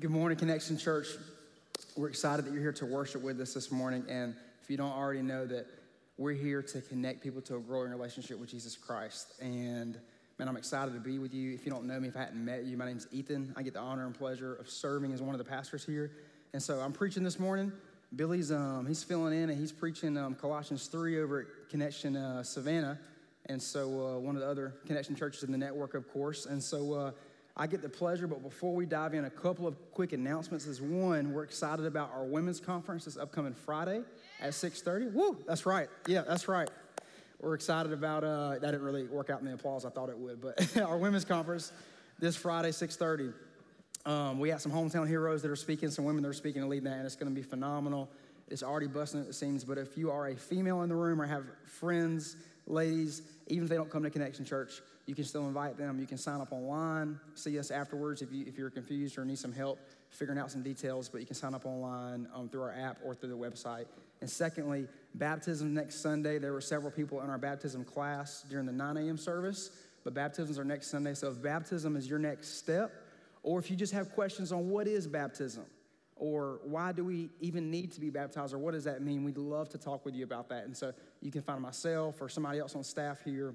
Good morning, Connection Church. We're excited that you're here to worship with us this morning. And if you don't already know that we're here to connect people to a growing relationship with Jesus Christ. And man, I'm excited to be with you. If you don't know me, if I hadn't met you, my name's Ethan. I get the honor and pleasure of serving as one of the pastors here. And so I'm preaching this morning. Billy's um, he's filling in and he's preaching um, Colossians 3 over at Connection uh, Savannah. And so uh, one of the other Connection churches in the network, of course. And so uh, I get the pleasure, but before we dive in, a couple of quick announcements is one, we're excited about our women's conference this upcoming Friday at 6.30. Woo, that's right. Yeah, that's right. We're excited about, uh, that didn't really work out in the applause I thought it would, but our women's conference this Friday, 6.30. Um, we got some hometown heroes that are speaking, some women that are speaking and leading that, and it's going to be phenomenal. It's already busting at the seams, but if you are a female in the room or have friends, ladies, even if they don't come to Connection Church, you can still invite them. You can sign up online, see us afterwards if, you, if you're confused or need some help figuring out some details, but you can sign up online um, through our app or through the website. And secondly, baptism next Sunday. There were several people in our baptism class during the 9 a.m. service, but baptisms are next Sunday. So if baptism is your next step, or if you just have questions on what is baptism, or why do we even need to be baptized, or what does that mean, we'd love to talk with you about that. And so you can find myself or somebody else on staff here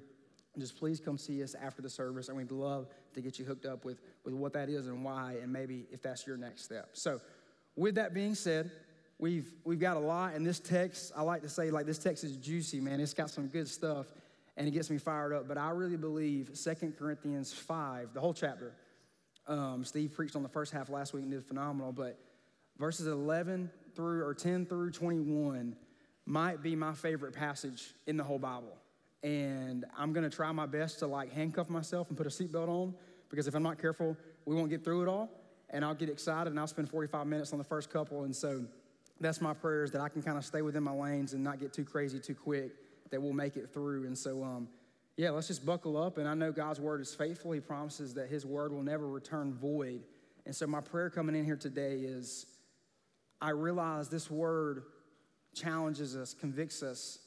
just please come see us after the service, and we'd love to get you hooked up with, with what that is and why, and maybe if that's your next step. So, with that being said, we've we've got a lot, and this text, I like to say, like this text is juicy, man. It's got some good stuff, and it gets me fired up. But I really believe Second Corinthians 5, the whole chapter. Um, Steve preached on the first half last week and did phenomenal, but verses 11 through or 10 through 21 might be my favorite passage in the whole Bible and I'm gonna try my best to like handcuff myself and put a seatbelt on because if I'm not careful, we won't get through it all. And I'll get excited and I'll spend 45 minutes on the first couple. And so that's my prayer is that I can kind of stay within my lanes and not get too crazy too quick, that we'll make it through. And so, um, yeah, let's just buckle up. And I know God's word is faithful. He promises that his word will never return void. And so my prayer coming in here today is I realize this word challenges us, convicts us,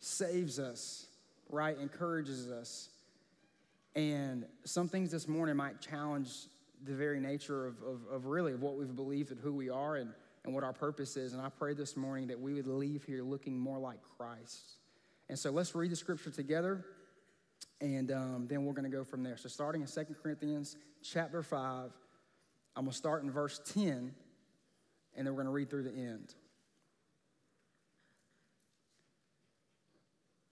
saves us right, encourages us. And some things this morning might challenge the very nature of, of, of, really of what we've believed and who we are and, and what our purpose is. And I pray this morning that we would leave here looking more like Christ. And so let's read the scripture together, and um, then we're going to go from there. So starting in Second Corinthians chapter 5, I'm going to start in verse 10, and then we're going to read through the end.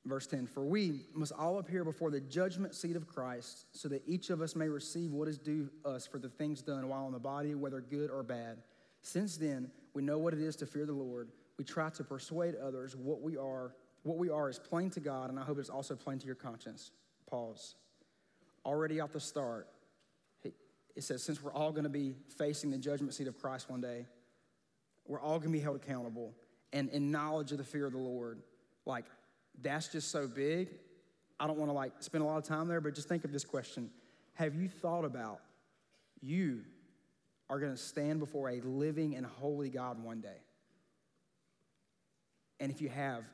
Verse 10 For we must all appear before the judgment seat of Christ, so that each of us may receive what is due us for the things done while in the body, whether good or bad. Since then, we know what it is to fear the Lord. We try to persuade others what we are. What we are is plain to God, and I hope it's also plain to your conscience. Pause. Already at the start, it says, since we're all going to be facing the judgment seat of Christ one day, we're all going to be held accountable. And in knowledge of the fear of the Lord, like that's just so big. I don't want to like spend a lot of time there, but just think of this question Have you thought about you are going to stand before a living and holy God one day? And if you have,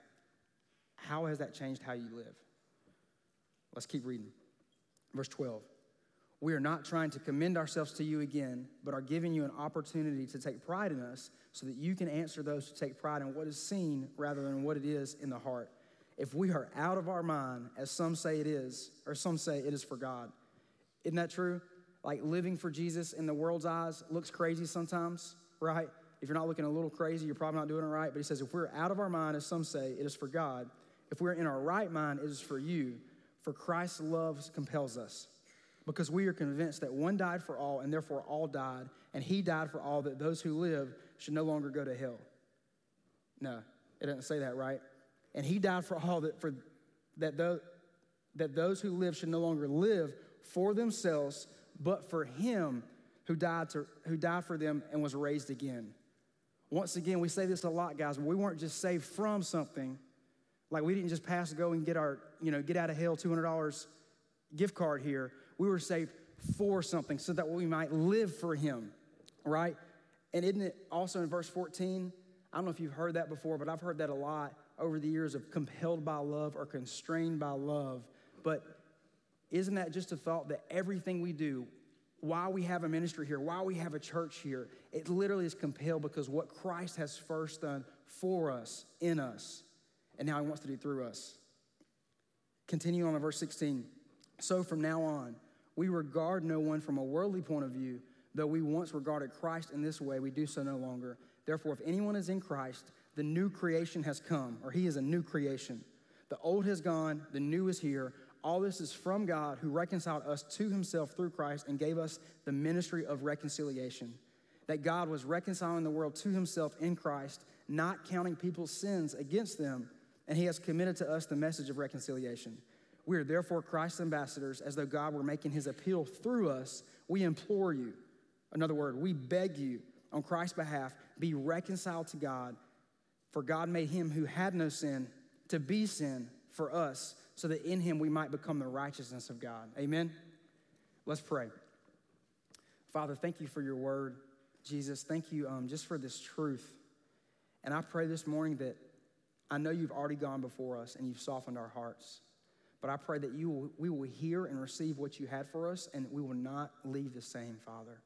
how has that changed how you live? Let's keep reading. Verse 12. We are not trying to commend ourselves to you again, but are giving you an opportunity to take pride in us so that you can answer those who take pride in what is seen rather than what it is in the heart if we are out of our mind, as some say it is, or some say it is for God. Isn't that true? Like living for Jesus in the world's eyes looks crazy sometimes, right? If you're not looking a little crazy, you're probably not doing it right. But he says, if we're out of our mind, as some say, it is for God. If we're in our right mind, it is for you. For Christ's love compels us. Because we are convinced that one died for all, and therefore all died, and he died for all, that those who live should no longer go to hell. No, it doesn't say that, right? And he died for all that, for, that, those, that those who live should no longer live for themselves, but for him who died, to, who died for them and was raised again. Once again, we say this a lot, guys, we weren't just saved from something. Like we didn't just pass go and get our, you know, get out of hell $200 gift card here. We were saved for something so that we might live for him, right? And isn't it also in verse 14? I don't know if you've heard that before, but I've heard that a lot over the years of compelled by love or constrained by love. But isn't that just a thought that everything we do, why we have a ministry here, why we have a church here. It literally is compelled because what Christ has first done for us, in us, and now he wants to do through us. Continue on in verse 16. So from now on, we regard no one from a worldly point of view, though we once regarded Christ in this way, we do so no longer. Therefore, if anyone is in Christ, the new creation has come, or he is a new creation. The old has gone, the new is here. All this is from God who reconciled us to himself through Christ and gave us the ministry of reconciliation. That God was reconciling the world to himself in Christ, not counting people's sins against them, and he has committed to us the message of reconciliation. We are therefore Christ's ambassadors, as though God were making his appeal through us. We implore you, another word, we beg you on Christ's behalf, be reconciled to God. For God made him who had no sin to be sin for us, so that in him we might become the righteousness of God. Amen? Let's pray. Father, thank you for your word. Jesus, thank you um, just for this truth. And I pray this morning that I know you've already gone before us and you've softened our hearts. But I pray that you will, we will hear and receive what you had for us and we will not leave the same, Father.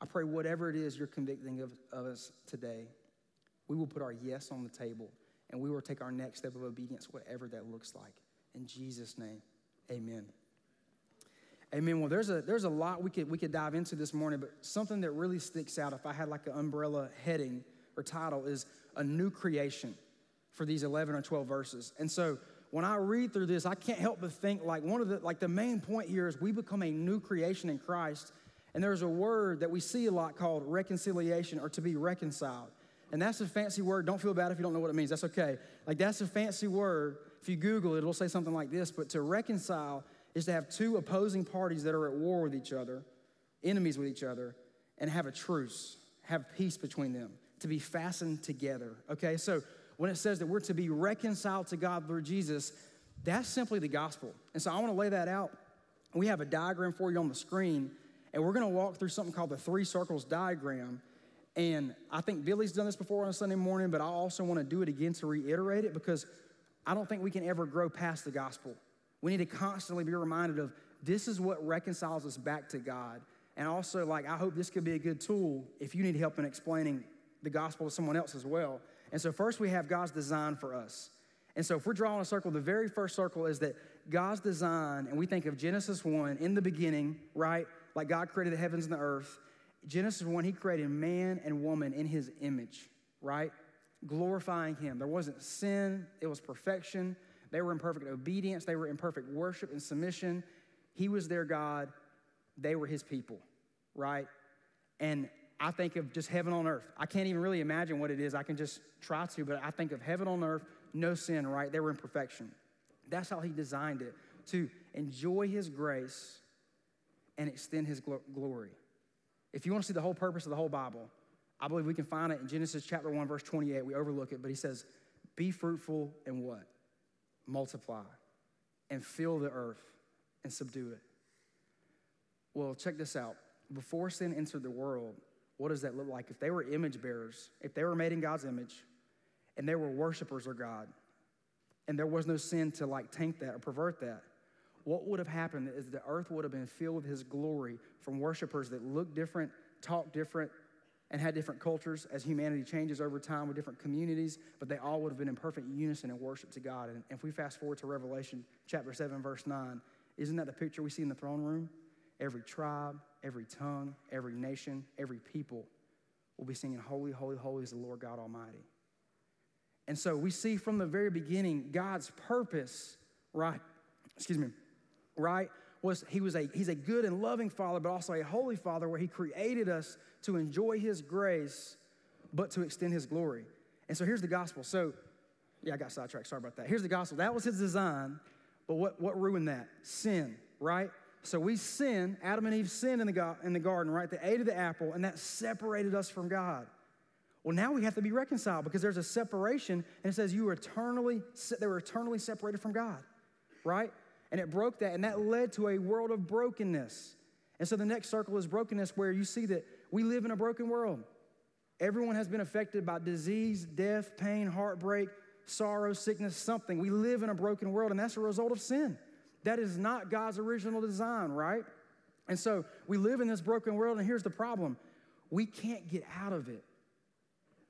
I pray whatever it is you're convicting of, of us today, we will put our yes on the table and we will take our next step of obedience, whatever that looks like. In Jesus' name, amen. Amen. Well, there's a, there's a lot we could, we could dive into this morning, but something that really sticks out, if I had like an umbrella heading or title, is a new creation for these 11 or 12 verses. And so when I read through this, I can't help but think like one of the, like the main point here is we become a new creation in Christ. And there's a word that we see a lot called reconciliation or to be reconciled. And that's a fancy word. Don't feel bad if you don't know what it means. That's okay. Like, that's a fancy word. If you Google it, it'll say something like this. But to reconcile is to have two opposing parties that are at war with each other, enemies with each other, and have a truce, have peace between them, to be fastened together. Okay? So, when it says that we're to be reconciled to God through Jesus, that's simply the gospel. And so, I want to lay that out. We have a diagram for you on the screen, and we're going to walk through something called the three circles diagram. And I think Billy's done this before on a Sunday morning, but I also want to do it again to reiterate it because I don't think we can ever grow past the gospel. We need to constantly be reminded of this is what reconciles us back to God. And also, like, I hope this could be a good tool if you need help in explaining the gospel to someone else as well. And so, first, we have God's design for us. And so, if we're drawing a circle, the very first circle is that God's design, and we think of Genesis 1 in the beginning, right? Like God created the heavens and the earth. Genesis 1, he created man and woman in his image, right? Glorifying him. There wasn't sin, it was perfection. They were in perfect obedience, they were in perfect worship and submission. He was their God, they were his people, right? And I think of just heaven on earth. I can't even really imagine what it is. I can just try to, but I think of heaven on earth, no sin, right? They were in perfection. That's how he designed it to enjoy his grace and extend his glory. If you want to see the whole purpose of the whole Bible, I believe we can find it in Genesis chapter 1, verse 28. We overlook it, but he says, Be fruitful and what? Multiply and fill the earth and subdue it. Well, check this out. Before sin entered the world, what does that look like? If they were image bearers, if they were made in God's image, and they were worshipers of God, and there was no sin to like taint that or pervert that, what would have happened is the earth would have been filled with his glory from worshipers that looked different, talked different, and had different cultures as humanity changes over time with different communities, but they all would have been in perfect unison in worship to God. And if we fast forward to Revelation chapter 7, verse 9, isn't that the picture we see in the throne room? Every tribe, every tongue, every nation, every people will be singing, Holy, holy, holy is the Lord God Almighty. And so we see from the very beginning God's purpose, right? Excuse me right? Was he was a he's a good and loving father, but also a holy father where he created us to enjoy his grace, but to extend his glory. And so here's the gospel. So, yeah, I got sidetracked. Sorry about that. Here's the gospel. That was his design, but what, what ruined that? Sin, right? So we sin, Adam and Eve sinned in the, go- in the garden, right? They ate of the apple, and that separated us from God. Well, now we have to be reconciled because there's a separation, and it says you were eternally, they were eternally separated from God, right? And it broke that, and that led to a world of brokenness. And so the next circle is brokenness, where you see that we live in a broken world. Everyone has been affected by disease, death, pain, heartbreak, sorrow, sickness, something. We live in a broken world, and that's a result of sin. That is not God's original design, right? And so we live in this broken world, and here's the problem we can't get out of it.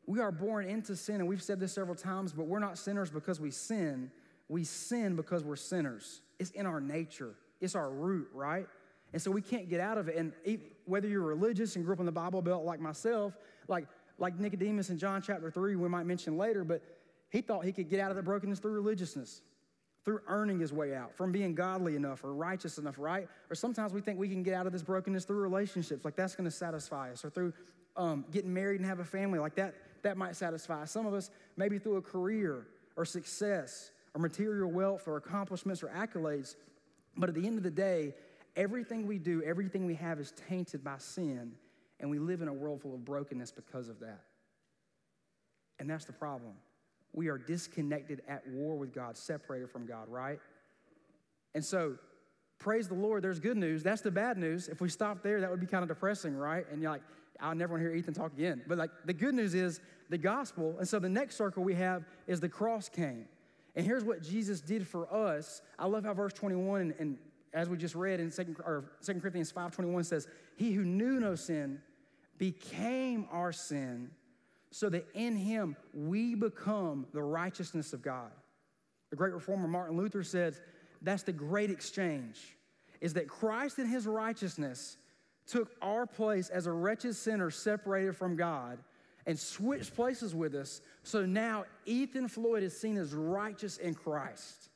We are born into sin, and we've said this several times, but we're not sinners because we sin. We sin because we're sinners. It's in our nature, it's our root, right? And so we can't get out of it. And whether you're religious and grew up in the Bible Belt like myself, like, like Nicodemus in John chapter 3, we might mention later, but he thought he could get out of the brokenness through religiousness, through earning his way out, from being godly enough or righteous enough, right? Or sometimes we think we can get out of this brokenness through relationships, like that's to satisfy us, or through um, getting married and have a family, like that, that might satisfy. Some of us, maybe through a career or success or material wealth or accomplishments or accolades. But at the end of the day, everything we do, everything we have is tainted by sin, and we live in a world full of brokenness because of that. And that's the problem. We are disconnected at war with God, separated from God, right? And so, praise the Lord, there's good news. That's the bad news. If we stop there, that would be kind of depressing, right? And you're like, I'll never want to hear Ethan talk again. But like the good news is the gospel. And so the next circle we have is the cross came. And here's what Jesus did for us. I love how verse 21 and, and as we just read in 2, or 2 Corinthians 5:21 says, "He who knew no sin became our sin, so that in him we become the righteousness of God." The great reformer Martin Luther says, that's the great exchange. Is that Christ in his righteousness took our place as a wretched sinner separated from God and switched places with us. So now Ethan Floyd is seen as righteous in Christ.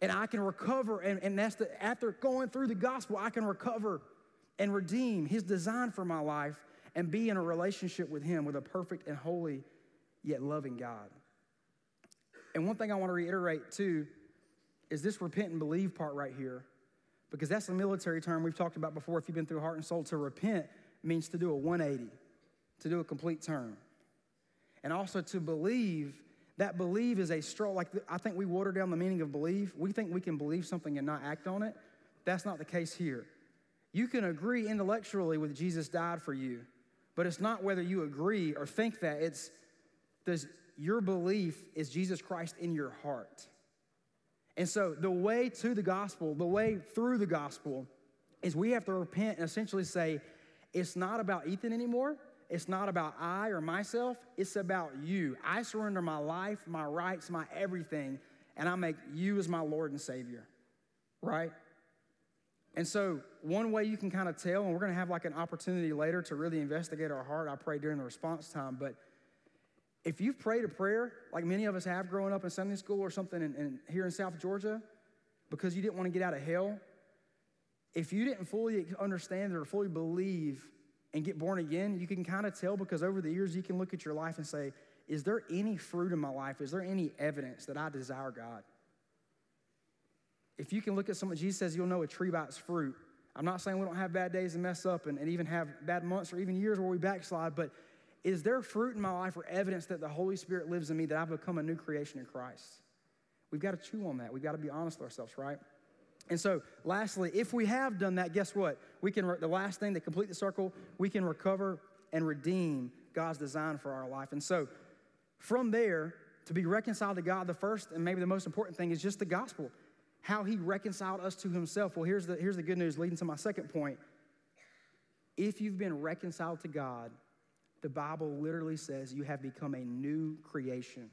And I can recover, and, and that's the, after going through the gospel, I can recover and redeem his design for my life and be in a relationship with him with a perfect and holy yet loving God. And one thing I want to reiterate too is this repent and believe part right here, because that's a military term we've talked about before. If you've been through heart and soul, to repent means to do a 180 to do a complete turn. And also to believe, that believe is a straw. Like I think we water down the meaning of believe. We think we can believe something and not act on it. That's not the case here. You can agree intellectually with Jesus died for you, but it's not whether you agree or think that. It's does your belief is Jesus Christ in your heart. And so the way to the gospel, the way through the gospel, is we have to repent and essentially say, it's not about Ethan anymore. It's not about I or myself, it's about you. I surrender my life, my rights, my everything, and I make you as my Lord and Savior, right? And so, one way you can kind of tell, and we're going to have like an opportunity later to really investigate our heart, I pray during the response time, but if you've prayed a prayer, like many of us have growing up in Sunday school or something in, in, here in South Georgia, because you didn't want to get out of hell, if you didn't fully understand or fully believe and get born again, you can kind of tell because over the years you can look at your life and say, is there any fruit in my life? Is there any evidence that I desire God? If you can look at someone, Jesus says you'll know a tree by its fruit. I'm not saying we don't have bad days and mess up and, and even have bad months or even years where we backslide, but is there fruit in my life or evidence that the Holy Spirit lives in me that I've become a new creation in Christ? We've got to chew on that. We've got to be honest with ourselves, right? And so, lastly, if we have done that, guess what? We can, the last thing to complete the circle, we can recover and redeem God's design for our life. And so, from there, to be reconciled to God, the first and maybe the most important thing is just the gospel, how He reconciled us to Himself. Well, here's the, here's the good news leading to my second point. If you've been reconciled to God, the Bible literally says you have become a new creation.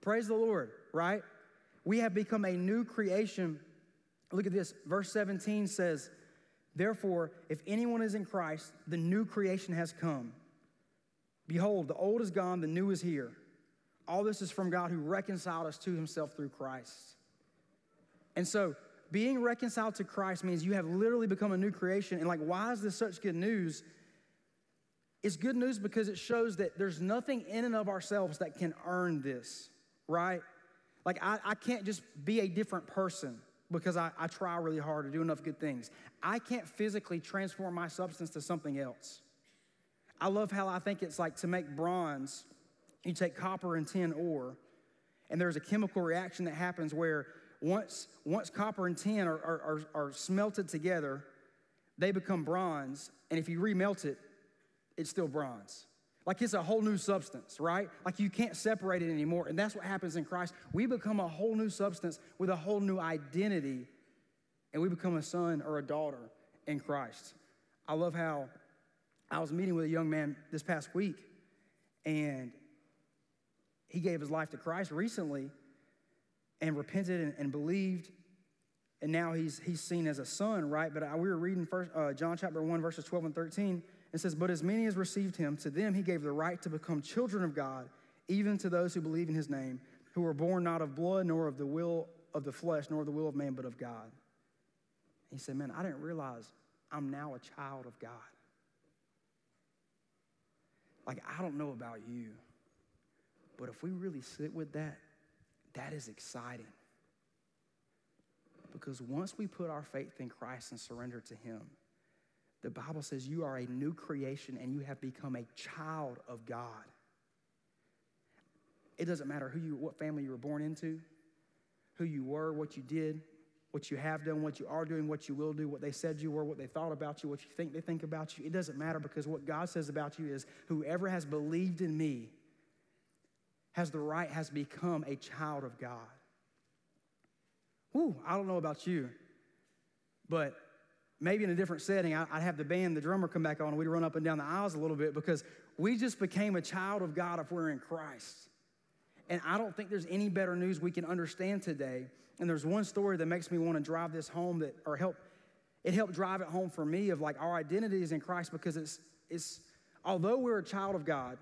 Praise the Lord, right? We have become a new creation Look at this. Verse 17 says, Therefore, if anyone is in Christ, the new creation has come. Behold, the old is gone, the new is here. All this is from God who reconciled us to himself through Christ. And so, being reconciled to Christ means you have literally become a new creation. And, like, why is this such good news? It's good news because it shows that there's nothing in and of ourselves that can earn this, right? Like, I, I can't just be a different person because I, I try really hard to do enough good things. I can't physically transform my substance to something else. I love how I think it's like to make bronze, you take copper and tin ore, and there's a chemical reaction that happens where once, once copper and tin are, are, are, are smelted together, they become bronze, and if you remelt it, it's still bronze. Like it's a whole new substance, right? Like you can't separate it anymore. And that's what happens in Christ. We become a whole new substance with a whole new identity, and we become a son or a daughter. in Christ. I love how I was meeting with a young man this past week, and he gave his life to Christ recently and repented and, and believed, and now he's, he's seen as a son, right? But I, we were reading first, uh, John chapter 1, verses 12 and 13. It says, But as many as received him, to them he gave the right to become children of God, even to those who believe in his name, who were born not of blood, nor of the will of the flesh, nor of the will of man, but of God. He said, Man, I didn't realize I'm now a child of God. Like, I don't know about you, but if we really sit with that, that is exciting. Because once we put our faith in Christ and surrender to Him, the Bible says you are a new creation and you have become a child of God. It doesn't matter who you, what family you were born into, who you were, what you did, what you have done, what you are doing, what you will do, what they said you were, what they thought about you, what you think they think about you. It doesn't matter because what God says about you is whoever has believed in me has the right, has become a child of God. Whew, I don't know about you, but maybe in a different setting, I'd have the band, the drummer come back on, and we'd run up and down the aisles a little bit because we just became a child of God if we're in Christ. And I don't think there's any better news we can understand today. And there's one story that makes me want to drive this home that, or help, it helped drive it home for me of like our identity is in Christ because it's, it's, although we're a child of God,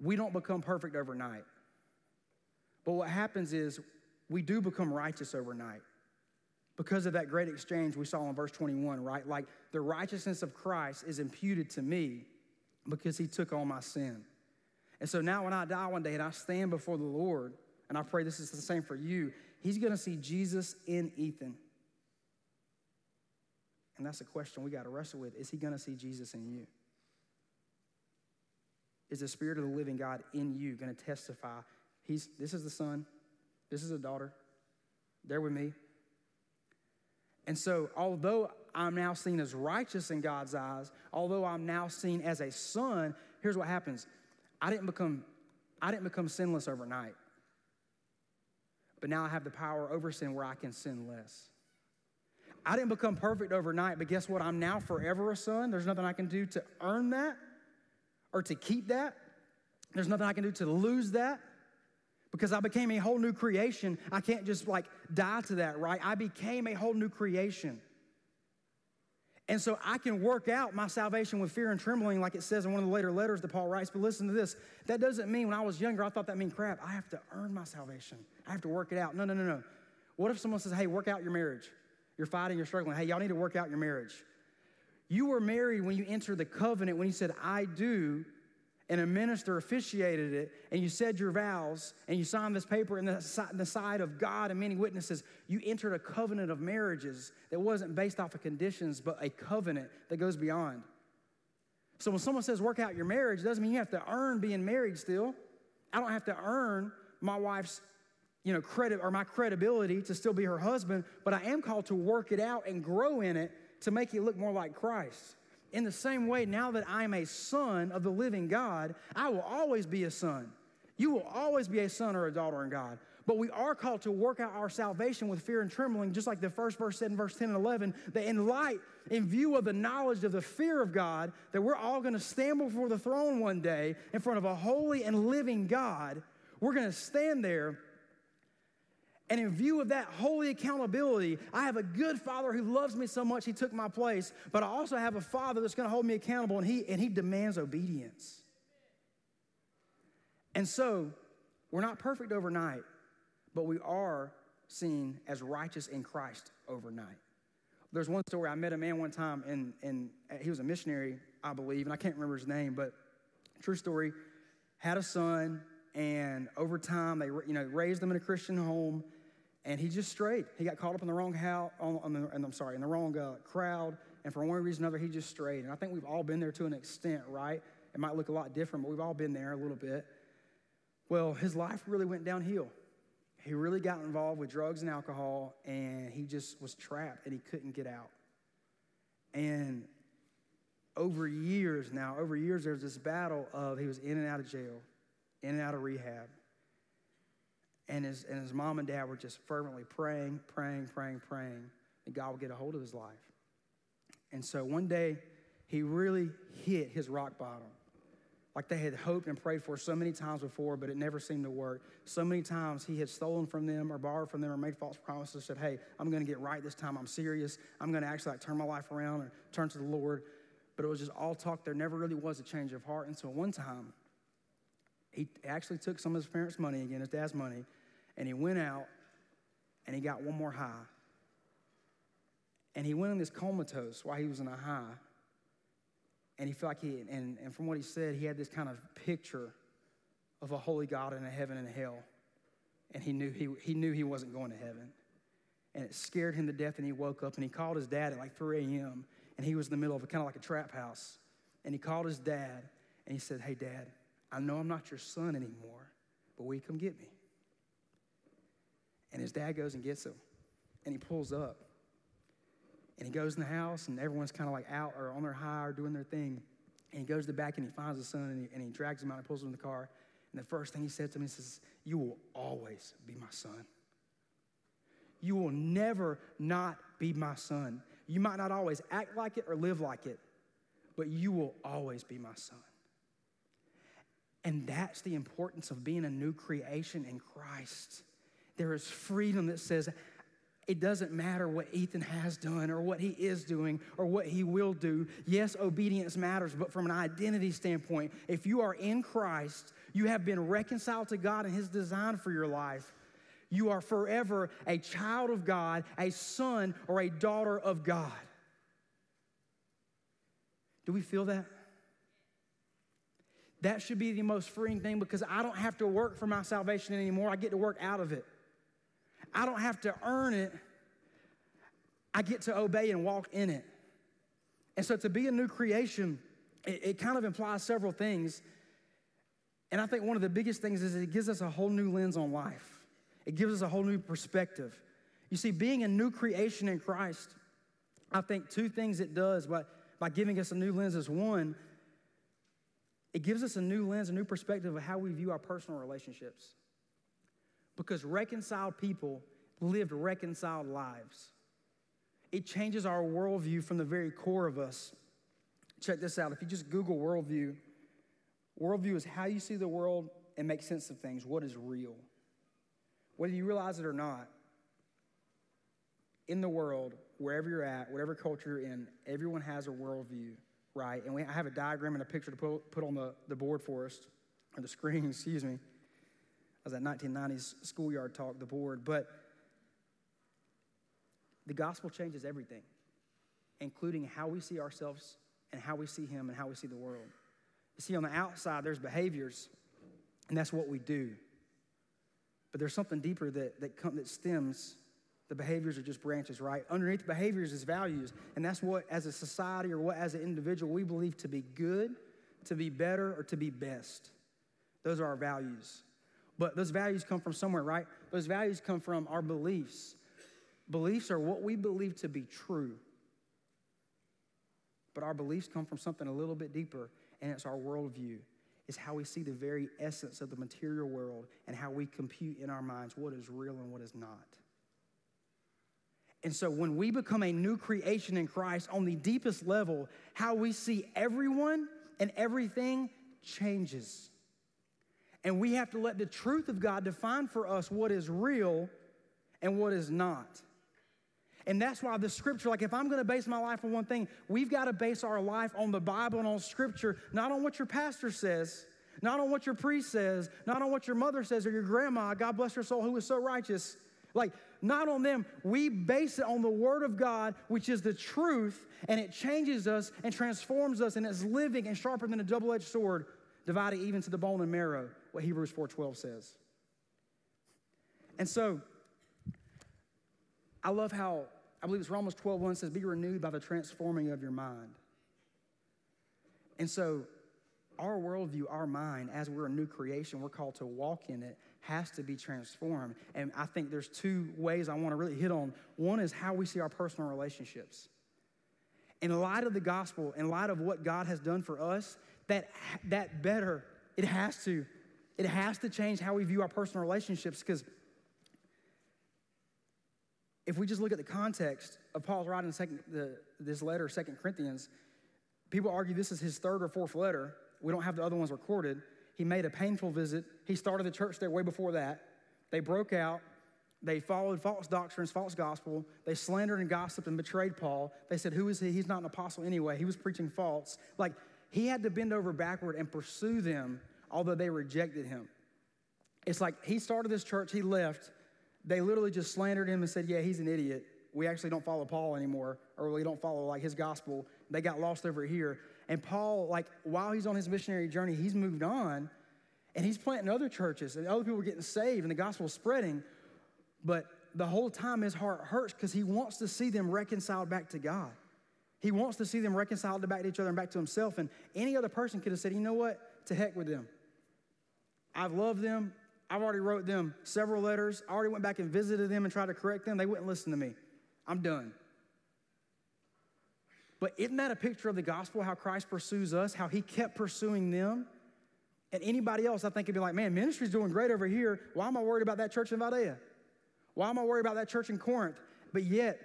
we don't become perfect overnight. But what happens is we do become righteous overnight because of that great exchange we saw in verse 21, right? Like the righteousness of Christ is imputed to me because he took on my sin. And so now when I die one day and I stand before the Lord, and I pray this is the same for you, he's gonna see Jesus in Ethan. And that's the question we got to wrestle with. Is he going to see Jesus in you? Is the Spirit of the living God in you going to testify? He's, this is the son, this is a daughter, they're with me. And so, although I'm now seen as righteous in God's eyes, although I'm now seen as a son, here's what happens. I didn't become, I didn't become sinless overnight. But now I have the power over sin where I can sin less. I didn't become perfect overnight, but guess what? I'm now forever a son. There's nothing I can do to earn that or to keep that. There's nothing I can do to lose that because I became a whole new creation. I can't just like die to that, right? I became a whole new creation. And so I can work out my salvation with fear and trembling, like it says in one of the later letters that Paul writes. But listen to this that doesn't mean when I was younger, I thought that meant crap. I have to earn my salvation, I have to work it out. No, no, no, no. What if someone says, hey, work out your marriage? You're fighting, you're struggling. Hey, y'all need to work out your marriage. You were married when you entered the covenant, when you said, I do, and a minister officiated it, and you said your vows, and you signed this paper in the, in the side of God and many witnesses, you entered a covenant of marriages that wasn't based off of conditions, but a covenant that goes beyond. So when someone says work out your marriage, it doesn't mean you have to earn being married still. I don't have to earn my wife's you know, credit or my credibility to still be her husband, but I am called to work it out and grow in it to make it look more like Christ. In the same way, now that I'm a son of the living God, I will always be a son. You will always be a son or a daughter in God. But we are called to work out our salvation with fear and trembling, just like the first verse said in verse 10 and 11, that in light, in view of the knowledge of the fear of God, that we're all going to stand before the throne one day in front of a holy and living God. We're going to stand there and in view of that holy accountability, I have a good father who loves me so much he took my place, but I also have a father that's to hold me accountable and he, and he demands obedience. And so, we're not perfect overnight, but we are seen as righteous in Christ overnight. There's one story I met a man one time, and, and he was a missionary, I believe, and I can't remember his name, but true story. Had a son, and over time they you know raised them in a Christian home and he just strayed. He got caught up in the wrong house, on, the, and I'm sorry, in the wrong uh, crowd, and for one reason or another, he just strayed. And I think we've all been there to an extent, right? It might look a lot different, but we've all been there a little bit. Well, his life really went downhill. He really got involved with drugs and alcohol, and he just was trapped, and he couldn't get out. And over years now, over years, there's this battle of he was in and out of jail, in and out of rehab and his, and his mom and dad were just fervently praying, praying, praying, praying that God would get a hold of his life. And so one day, he really hit his rock bottom. Like they had hoped and prayed for so many times before, but it never seemed to work. So many times he had stolen from them or borrowed from them or made false promises, said, Hey, I'm gonna get right this time. I'm serious. I'm gonna actually like turn my life around and turn to the Lord. But it was just all talk. There never really was a change of heart. And so one time, he actually took some of his parents' money again, his dad's money, and he went out and he got one more high. And he went in this comatose while he was in a high. And he felt like he, and, and from what he said, he had this kind of picture of a holy God in a heaven and a hell. And he knew he, he knew he wasn't going to heaven. And it scared him to death, and he woke up and he called his dad at like 3 a.m. And he was in the middle of a kind of like a trap house. And he called his dad and he said, Hey, dad, I know I'm not your son anymore, but will you come get me? And his dad goes and gets him. And he pulls up. And he goes in the house, and everyone's kind of like out or on their high or doing their thing. And he goes to the back and he finds his son and he, and he drags him out and pulls him in the car. And the first thing he said to me, he says, You will always be my son. You will never not be my son. You might not always act like it or live like it, but you will always be my son. And that's the importance of being a new creation in Christ. There is freedom that says, it doesn't matter what Ethan has done or what he is doing or what he will do. Yes, obedience matters, but from an identity standpoint, if you are in Christ, you have been reconciled to God and his design for your life. You are forever a child of God, a son or a daughter of God. Do we feel that? That should be the most freeing thing because I don't have to work for my salvation anymore. I get to work out of it. I don't have to earn it. I get to obey and walk in it. And so to be a new creation, it, it kind of implies several things. And I think one of the biggest things is it gives us a whole new lens on life. It gives us a whole new perspective. You see, being a new creation in Christ, I think two things it does by, by giving us a new lens is one, it gives us a new lens, a new perspective of how we view our personal relationships. Because reconciled people lived reconciled lives. It changes our worldview from the very core of us. Check this out. If you just Google worldview, worldview is how you see the world and make sense of things, what is real. Whether you realize it or not, in the world, wherever you're at, whatever culture you're in, everyone has a worldview, right? And we, I have a diagram and a picture to put, put on the, the board for us, or the screen, excuse me was that 1990s schoolyard talk, the board. But the gospel changes everything, including how we see ourselves and how we see Him and how we see the world. You see, on the outside, there's behaviors, and that's what we do. But there's something deeper that, that, come, that stems. The behaviors are just branches, right? Underneath behaviors is values. And that's what, as a society or what, as an individual, we believe to be good, to be better, or to be best. Those are our values. But those values come from somewhere, right? Those values come from our beliefs. Beliefs are what we believe to be true. But our beliefs come from something a little bit deeper, and it's our worldview. It's how we see the very essence of the material world and how we compute in our minds what is real and what is not. And so when we become a new creation in Christ on the deepest level, how we see everyone and everything changes. And we have to let the truth of God define for us what is real and what is not. And that's why the scripture, like if I'm gonna base my life on one thing, we've gotta base our life on the Bible and on scripture, not on what your pastor says, not on what your priest says, not on what your mother says or your grandma, God bless her soul, who is so righteous. Like, not on them. We base it on the Word of God, which is the truth, and it changes us and transforms us, and it's living and sharper than a double edged sword, dividing even to the bone and marrow what Hebrews 4:12 says. And so I love how I believe it's Romans 12:1 says, "Be renewed by the transforming of your mind." And so our worldview, our mind, as we're a new creation, we're called to walk in it, has to be transformed. And I think there's two ways I want to really hit on. One is how we see our personal relationships. In light of the gospel, in light of what God has done for us, that, that better, it has to it has to change how we view our personal relationships because if we just look at the context of Paul's writing second, the, this letter, Second Corinthians, people argue this is his third or fourth letter. We don't have the other ones recorded. He made a painful visit. He started the church there way before that. They broke out. They followed false doctrines, false gospel. They slandered and gossiped and betrayed Paul. They said, Who is he? He's not an apostle anyway. He was preaching false. Like, he had to bend over backward and pursue them, although they rejected him. It's like he started this church, he left. They literally just slandered him and said, Yeah, he's an idiot. We actually don't follow Paul anymore, or we don't follow like his gospel. They got lost over here. And Paul, like, while he's on his missionary journey, he's moved on and he's planting other churches and other people are getting saved and the gospel's spreading. But the whole time his heart hurts because he wants to see them reconciled back to God. He wants to see them reconciled back to each other and back to himself. And any other person could have said, you know what? To heck with them. I've loved them. I've already wrote them several letters. I already went back and visited them and tried to correct them. They wouldn't listen to me. I'm done. But isn't that a picture of the gospel, how Christ pursues us, how he kept pursuing them? And anybody else, I think, would be like, man, ministry's doing great over here. Why am I worried about that church in Vidalia? Why am I worried about that church in Corinth? But yet,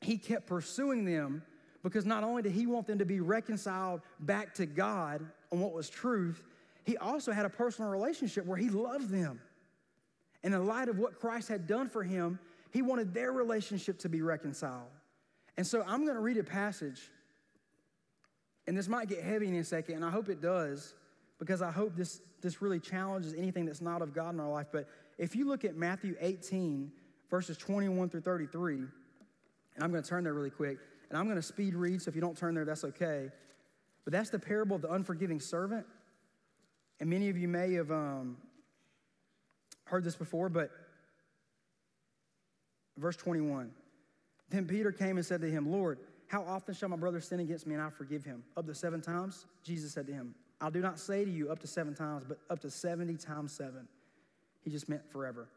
he kept pursuing them because not only did he want them to be reconciled back to God on what was truth, he also had a personal relationship where he loved them. And in light of what Christ had done for him, he wanted their relationship to be reconciled. And so I'm going to read a passage, and this might get heavy in a second, and I hope it does, because I hope this, this really challenges anything that's not of God in our life. But if you look at Matthew 18, verses 21 through 33, and I'm going to turn there really quick, and I'm going to speed read, so if you don't turn there, that's okay. But that's the parable of the unforgiving servant. And many of you may have um, heard this before, but verse 21. Then Peter came and said to him, Lord, how often shall my brother sin against me and I forgive him? Up to seven times? Jesus said to him, I do not say to you up to seven times, but up to 70 times seven. He just meant forever,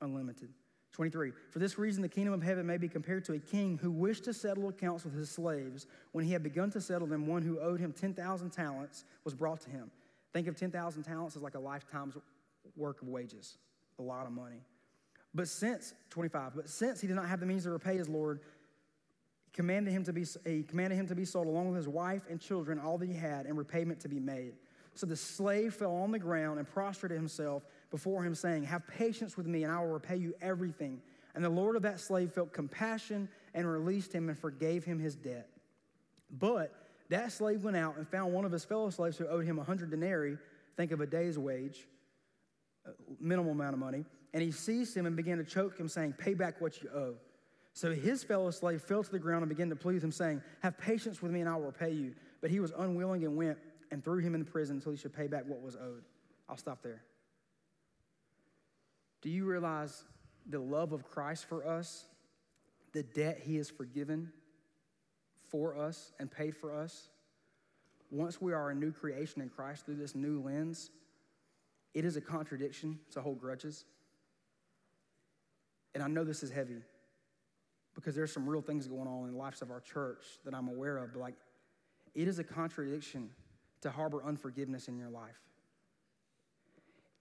unlimited. 23. For this reason, the kingdom of heaven may be compared to a king who wished to settle accounts with his slaves. When he had begun to settle them, one who owed him 10,000 talents was brought to him. Think of 10,000 talents as like a lifetime's work of wages, a lot of money. But since, 25, but since he did not have the means to repay his Lord, he commanded him to be, he commanded him to be sold along with his wife and children, all that he had, and repayment to be made. So the slave fell on the ground and prostrated himself before him, saying, Have patience with me, and I will repay you everything. And the Lord of that slave felt compassion and released him and forgave him his debt. But that slave went out and found one of his fellow slaves who owed him a hundred denarii, think of a day's wage, uh, minimal amount of money and he seized him and began to choke him, saying, Pay back what you owe. So his fellow slave fell to the ground and began to plead him, saying, Have patience with me, and I will repay you. But he was unwilling and went and threw him in the prison until he should pay back what was owed. I'll stop there. Do you realize the love of Christ for us, the debt he has forgiven for us and paid for us? Once we are a new creation in Christ through this new lens, it is a contradiction to hold grudges. And I know this is heavy because there's some real things going on in the lives of our church that I'm aware of, but like it is a contradiction to harbor unforgiveness in your life.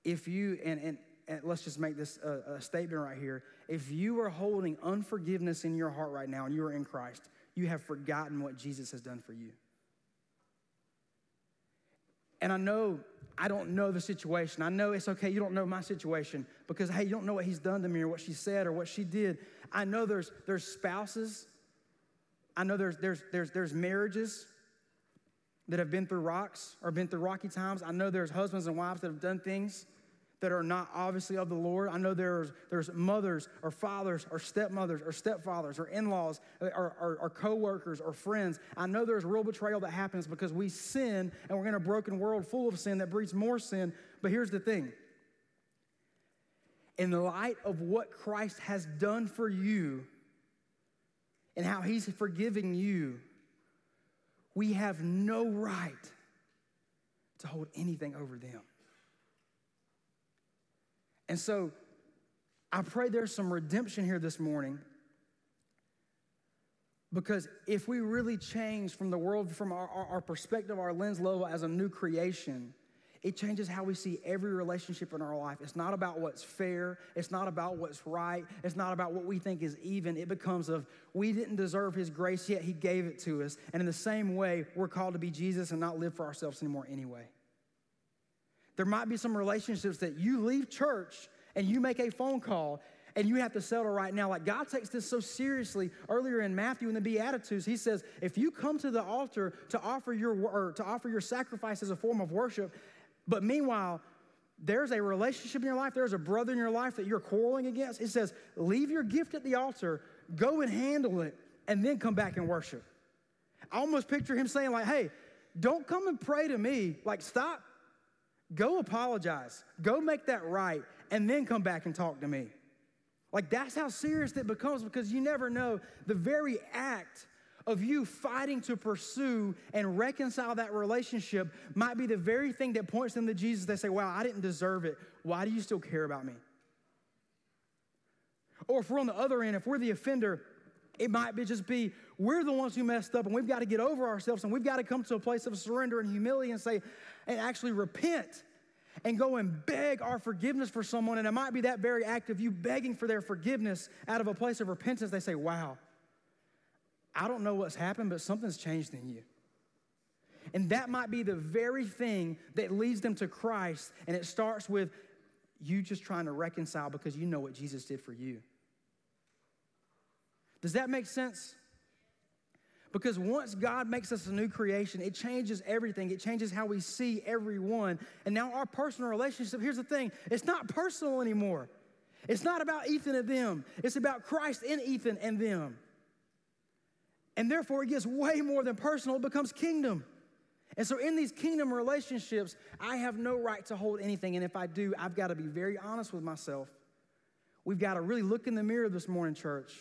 If you, and, and, and let's just make this a, a statement right here. If you are holding unforgiveness in your heart right now and you are in Christ, you have forgotten what Jesus has done for you. And I know I don't know the situation. I know it's okay, you don't know my situation because, hey, you don't know what he's done to me or what she said or what she did. I know there's, there's spouses, I know there's, there's, there's, there's marriages that have been through rocks or been through rocky times. I know there's husbands and wives that have done things that are not obviously of the Lord. I know there's, there's mothers or fathers or stepmothers or stepfathers or in laws uh, or, or, or co workers or friends. I know there's real betrayal that happens because we sin and we're in a broken world full of sin that breeds more sin. But here's the thing in the light of what Christ has done for you and how he's forgiving you, we have no right to hold anything over them. And so I pray there's some redemption here this morning. Because if we really change from the world, from our, our, our, perspective, our lens level as a new creation, It changes how we see every relationship in our life. It's not about what's fair. It's not about what's right. It's not about what we think is even. It becomes of we didn't deserve his grace yet he gave it to us. And in the same way, we're called to be Jesus and not live for ourselves anymore anyway. There might be some relationships that you leave church and you make a phone call and you have to settle right now. Like God takes this so seriously. Earlier in Matthew in the Beatitudes, he says, if you come to the altar to offer your to offer your sacrifice as a form of worship, but meanwhile, there's a relationship in your life, there's a brother in your life that you're quarreling against. It says, leave your gift at the altar, go and handle it, and then come back and worship. I almost picture him saying, like, hey, don't come and pray to me. Like, stop. Go apologize. Go make that right, and then come back and talk to me. Like, that's how serious it becomes because you never know the very act of you fighting to pursue and reconcile that relationship might be the very thing that points them to Jesus. They say, Wow, I didn't deserve it. Why do you still care about me? Or if we're on the other end, if we're the offender, it might be just be we're the ones who messed up and we've got to get over ourselves and we've got to come to a place of surrender and humility and say, and actually repent and go and beg our forgiveness for someone. And it might be that very act of you begging for their forgiveness out of a place of repentance. They say, Wow, I don't know what's happened, but something's changed in you. And that might be the very thing that leads them to Christ. And it starts with you just trying to reconcile because you know what Jesus did for you. Does that make sense? Because once God makes us a new creation, it changes everything. It changes how we see everyone. And now our personal relationship, here's the thing it's not personal anymore. It's not about Ethan and them, it's about Christ in Ethan and them. And therefore, it gets way more than personal, it becomes kingdom. And so, in these kingdom relationships, I have no right to hold anything. And if I do, I've got to be very honest with myself. We've got to really look in the mirror this morning, church.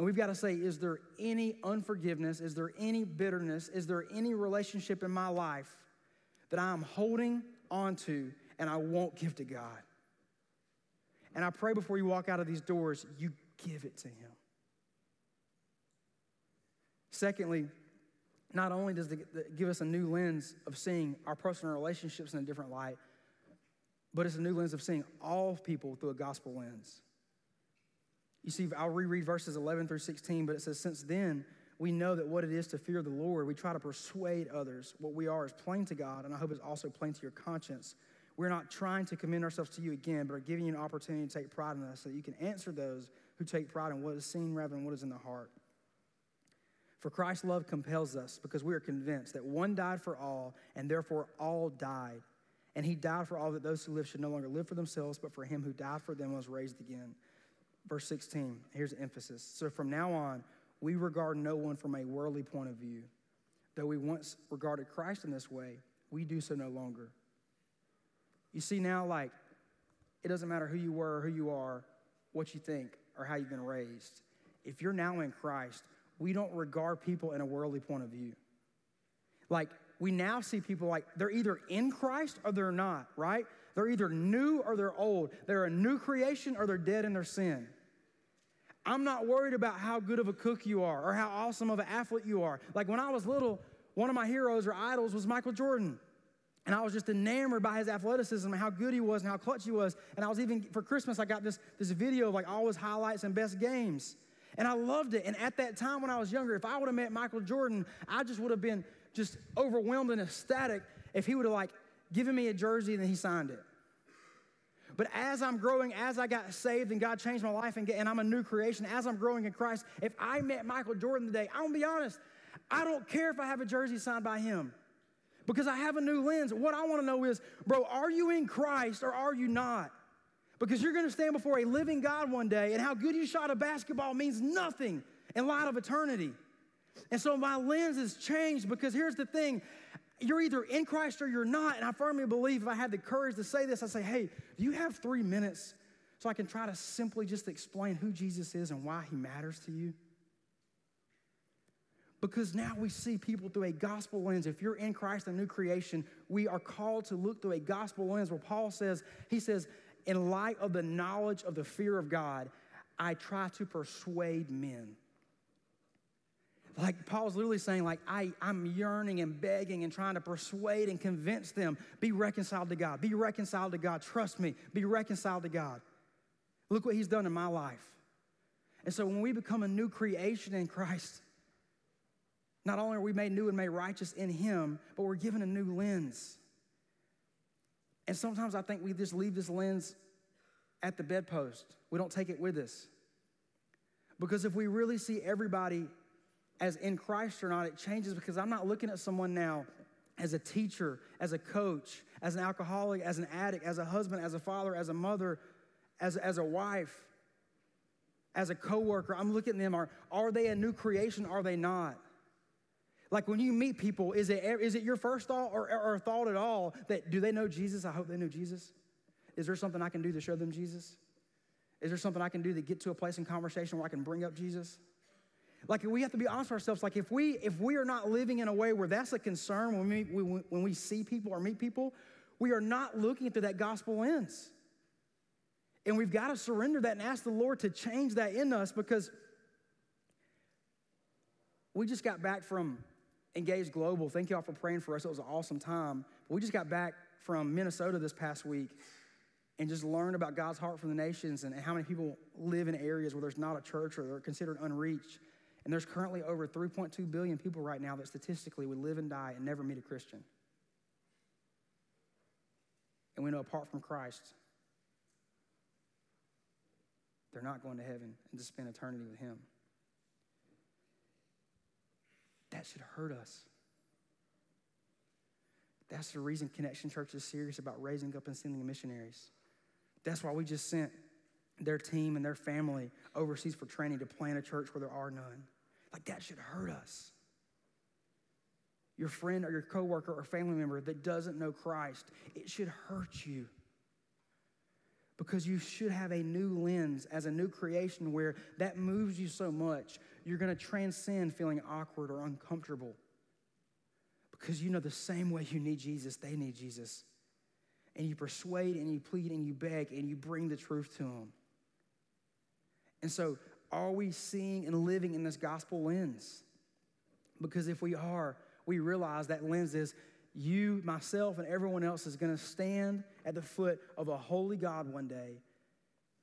And we've got to say, is there any unforgiveness? Is there any bitterness? Is there any relationship in my life that I'm holding onto and I won't give to God? And I pray before you walk out of these doors, you give it to Him. Secondly, not only does it give us a new lens of seeing our personal relationships in a different light, but it's a new lens of seeing all people through a gospel lens. You see, I'll reread verses 11 through 16, but it says, Since then, we know that what it is to fear the Lord, we try to persuade others. What we are is plain to God, and I hope it's also plain to your conscience. We're not trying to commend ourselves to you again, but are giving you an opportunity to take pride in us so that you can answer those who take pride in what is seen rather than what is in the heart. For Christ's love compels us because we are convinced that one died for all, and therefore all died. And he died for all that those who live should no longer live for themselves, but for him who died for them was raised again. Verse 16, here's the emphasis. So from now on, we regard no one from a worldly point of view. Though we once regarded Christ in this way, we do so no longer. You see, now, like, it doesn't matter who you were, who you are, what you think, or how you've been raised. If you're now in Christ, we don't regard people in a worldly point of view. Like, we now see people like they're either in Christ or they're not, right? They're either new or they're old. They're a new creation or they're dead in their sin. I'm not worried about how good of a cook you are or how awesome of an athlete you are. Like when I was little, one of my heroes or idols was Michael Jordan. And I was just enamored by his athleticism and how good he was and how clutch he was. And I was even, for Christmas, I got this, this video of like all his highlights and best games. And I loved it. And at that time when I was younger, if I would have met Michael Jordan, I just would have been just overwhelmed and ecstatic if he would have like given me a jersey and he signed it. But as I'm growing, as I got saved and God changed my life and, get, and I'm a new creation, as I'm growing in Christ, if I met Michael Jordan today, I'm gonna be honest, I don't care if I have a jersey signed by him because I have a new lens. What I wanna know is, bro, are you in Christ or are you not? Because you're gonna stand before a living God one day, and how good you shot a basketball means nothing in light of eternity. And so my lens has changed because here's the thing you're either in Christ or you're not. And I firmly believe if I had the courage to say this, I'd say, hey, do you have three minutes so I can try to simply just explain who Jesus is and why he matters to you? Because now we see people through a gospel lens. If you're in Christ, a new creation, we are called to look through a gospel lens where Paul says, he says, in light of the knowledge of the fear of God, I try to persuade men. Like Paul's literally saying, like, I, I'm yearning and begging and trying to persuade and convince them, be reconciled to God, be reconciled to God, trust me, be reconciled to God. Look what he's done in my life. And so when we become a new creation in Christ, not only are we made new and made righteous in him, but we're given a new lens. And sometimes I think we just leave this lens at the bedpost. We don't take it with us. Because if we really see everybody as in Christ or not, it changes because I'm not looking at someone now as a teacher, as a coach, as an alcoholic, as an addict, as a husband, as a father, as a mother, as, as a wife, as a coworker. I'm looking at them. Are, are they a new creation? Are they not? Like when you meet people, is it, is it your first thought or, or thought at all that do they know Jesus? I hope they know Jesus. Is there something I can do to show them Jesus? Is there something I can do to get to a place in conversation where I can bring up Jesus? Like we have to be honest with ourselves. Like if we if we are not living in a way where that's a concern when we, we when we see people or meet people, we are not looking through that gospel lens. And we've got to surrender that and ask the Lord to change that in us because we just got back from Engage Global. Thank y'all for praying for us. It was an awesome time. But we just got back from Minnesota this past week and just learned about God's heart for the nations and how many people live in areas where there's not a church or they're considered unreached. And there's currently over 3.2 billion people right now that statistically would live and die and never meet a Christian. And we know apart from Christ, they're not going to heaven and to spend eternity with Him. That should hurt us. That's the reason Connection Church is serious about raising up and sending missionaries. That's why we just sent their team and their family overseas for training to plant a church where there are none. Like that should hurt us. Your friend or your coworker or family member that doesn't know Christ, it should hurt you. Because you should have a new lens as a new creation where that moves you so much, you're going to transcend feeling awkward or uncomfortable. Because you know the same way you need Jesus, they need Jesus. And you persuade and you plead and you beg and you bring the truth to them. And so, are we seeing and living in this gospel lens? Because if we are, we realize that lens is you, myself, and everyone else is going to stand at the foot of a holy God one day.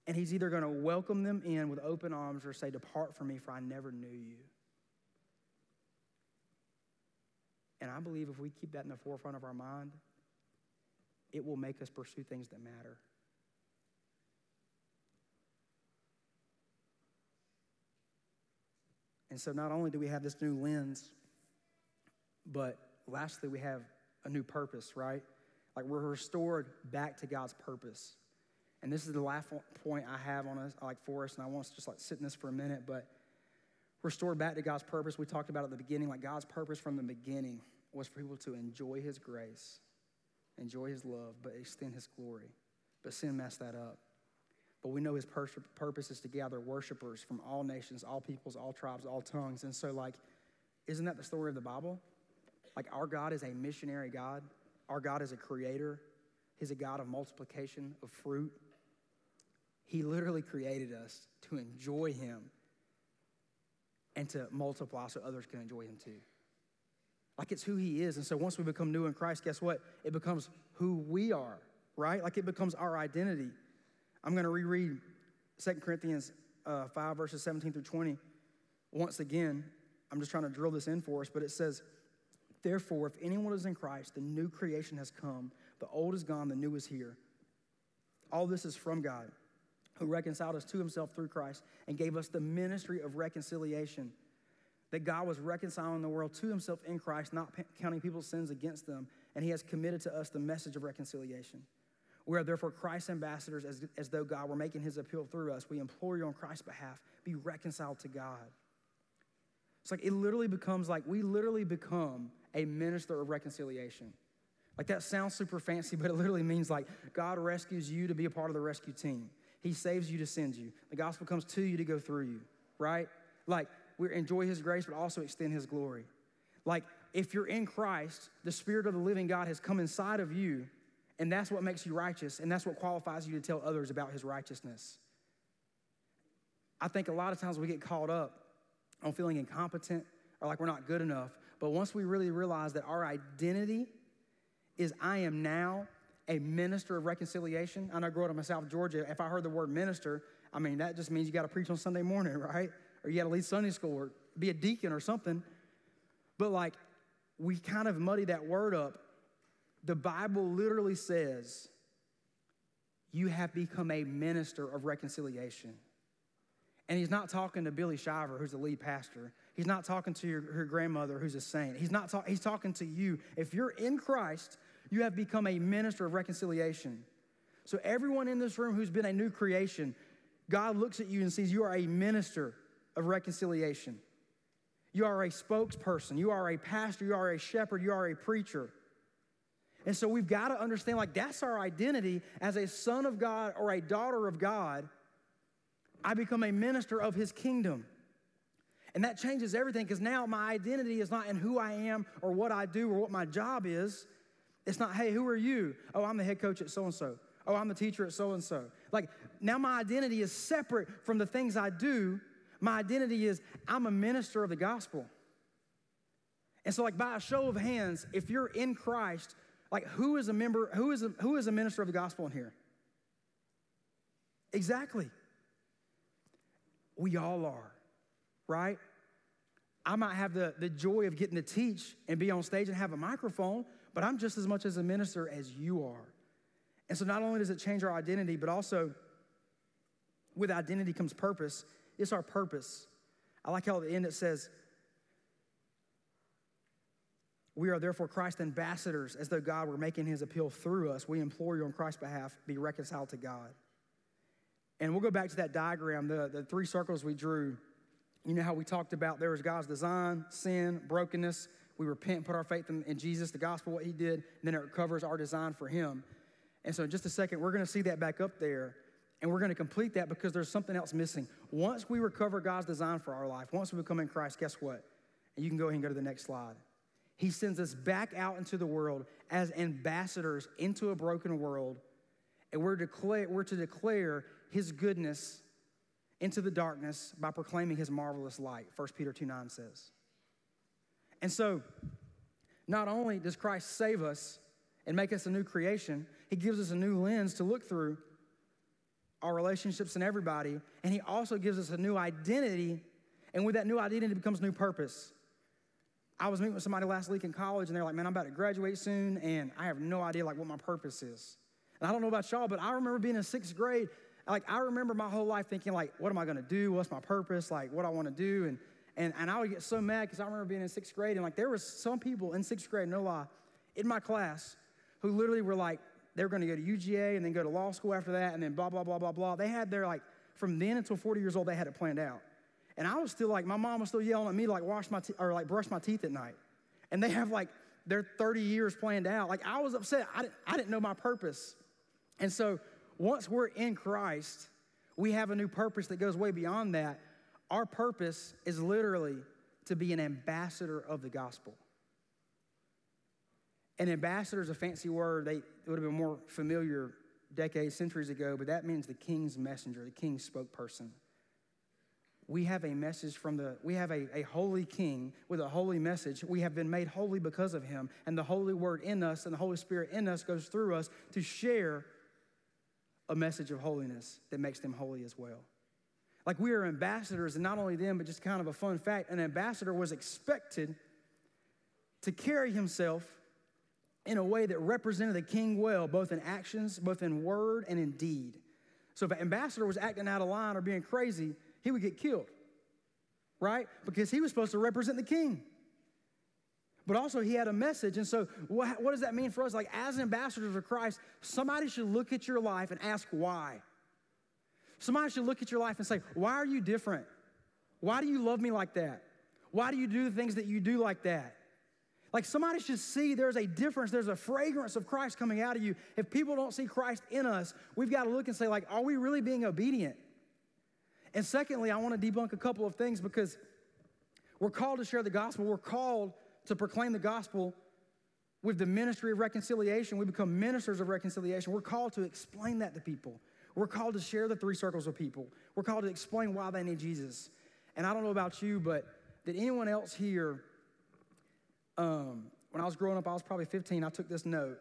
And he's either going to welcome them in with open arms or say, Depart from me, for I never knew you. And I believe if we keep that in the forefront of our mind, it will make us pursue things that matter. And so not only do we have this new lens, but lastly, we have a new purpose, right? Like we're restored back to God's purpose. And this is the last point I have on us, like for us, and I want us to just like sit in this for a minute, but restored back to God's purpose. We talked about at the beginning, like God's purpose from the beginning was for people to enjoy his grace, enjoy his love, but extend his glory. But sin messed that up. But we know his purpose is to gather worshipers from all nations, all peoples, all tribes, all tongues. And so, like, isn't that the story of the Bible? Like, our God is a missionary God, our God is a creator, He's a God of multiplication, of fruit. He literally created us to enjoy Him and to multiply so others can enjoy Him too. Like it's who He is. And so once we become new in Christ, guess what? It becomes who we are, right? Like it becomes our identity. I'm going to reread 2 Corinthians uh, 5, verses 17 through 20. Once again, I'm just trying to drill this in for us, but it says, Therefore, if anyone is in Christ, the new creation has come. The old is gone, the new is here. All this is from God, who reconciled us to himself through Christ and gave us the ministry of reconciliation. That God was reconciling the world to himself in Christ, not counting people's sins against them, and he has committed to us the message of reconciliation. We are therefore Christ's ambassadors as, as though God were making his appeal through us. We implore you on Christ's behalf, be reconciled to God. It's like it literally becomes like we literally become a minister of reconciliation. Like that sounds super fancy, but it literally means like God rescues you to be a part of the rescue team. He saves you to send you. The gospel comes to you to go through you, right? Like we enjoy his grace, but also extend his glory. Like if you're in Christ, the Spirit of the living God has come inside of you and that's what makes you righteous, and that's what qualifies you to tell others about his righteousness. I think a lot of times we get caught up on feeling incompetent, or like we're not good enough. But once we really realize that our identity is I am now a minister of reconciliation. I know growing up in South Georgia, if I heard the word minister, I mean, that just means you got to preach on Sunday morning, right? Or you got to lead Sunday school or be a deacon or something. But like, we kind of muddy that word up. The Bible literally says, you have become a minister of reconciliation. And he's not talking to Billy Shiver, who's the lead pastor. He's not talking to your, her grandmother, who's a saint. He's not talk, he's talking to you. If you're in Christ, you have become a minister of reconciliation. So everyone in this room who's been a new creation, God looks at you and sees you are a minister of reconciliation. You are a spokesperson. You are a pastor. You are a shepherd. You are a preacher. And so we've got to understand like that's our identity as a son of God or a daughter of God. I become a minister of his kingdom. And that changes everything because now my identity is not in who I am or what I do or what my job is. It's not, hey, who are you? Oh, I'm the head coach at so and so. Oh, I'm the teacher at so and so. Like now my identity is separate from the things I do. My identity is I'm a minister of the gospel. And so, like by a show of hands, if you're in Christ, like who is a member, who is a, who is a minister of the gospel in here? Exactly. We all are, right? I might have the, the joy of getting to teach and be on stage and have a microphone, but I'm just as much as a minister as you are. And so not only does it change our identity, but also with identity comes purpose. It's our purpose. I like how at the end it says, We are therefore Christ's ambassadors, as though God were making his appeal through us. We implore you on Christ's behalf, be reconciled to God. And we'll go back to that diagram, the, the three circles we drew. You know how we talked about there was God's design, sin, brokenness. We repent, put our faith in, in Jesus, the gospel, what he did, and then it covers our design for him. And so, in just a second, we're going to see that back up there. And we're going to complete that because there's something else missing. Once we recover God's design for our life, once we become in Christ, guess what? And you can go ahead and go to the next slide. He sends us back out into the world as ambassadors into a broken world. And we're, declare, we're to declare his goodness into the darkness by proclaiming his marvelous light, 1 Peter 2 9 says. And so, not only does Christ save us and make us a new creation, he gives us a new lens to look through our relationships and everybody, and he also gives us a new identity, and with that new identity becomes new purpose. I was meeting with somebody last week in college, and they're like, "Man, I'm about to graduate soon, and I have no idea like what my purpose is." And I don't know about y'all, but I remember being in sixth grade. Like I remember my whole life thinking, like, "What am I going to do? What's my purpose? Like, what I want to do?" And and and I would get so mad because I remember being in sixth grade, and like there was some people in sixth grade, no lie, in my class, who literally were like, they were going to go to UGA and then go to law school after that, and then blah blah blah blah blah. They had their like from then until 40 years old, they had it planned out. And I was still like, my mom was still yelling at me like wash my te- or like brush my teeth at night. And they have like their 30 years planned out. Like I was upset. I didn't, I didn't know my purpose. And so once we're in Christ, we have a new purpose that goes way beyond that. Our purpose is literally to be an ambassador of the gospel. An ambassador is a fancy word. They, would have been more familiar decades, centuries ago, but that means the king's messenger, the king's spokesperson we have a message from the, we have a, a holy king with a holy message. We have been made holy because of him. And the Holy Word in us and the Holy Spirit in us goes through us to share a message of holiness that makes them holy as well. Like we are ambassadors, and not only them, but just kind of a fun fact an ambassador was expected to carry himself in a way that represented the king well, both in actions, both in word and in deed. So if an ambassador was acting out of line or being crazy, he would get killed, right? Because he was supposed to represent the king. But also, he had a message. And so, what, what does that mean for us? Like, as ambassadors of Christ, somebody should look at your life and ask why. Somebody should look at your life and say, Why are you different? Why do you love me like that? Why do you do the things that you do like that? Like somebody should see there's a difference, there's a fragrance of Christ coming out of you. If people don't see Christ in us, we've got to look and say, like, are we really being obedient? And secondly, I want to debunk a couple of things because we're called to share the gospel. We're called to proclaim the gospel with the ministry of reconciliation. We become ministers of reconciliation. We're called to explain that to people. We're called to share the three circles with people. We're called to explain why they need Jesus. And I don't know about you, but did anyone else here? Um, when I was growing up, I was probably 15. I took this note,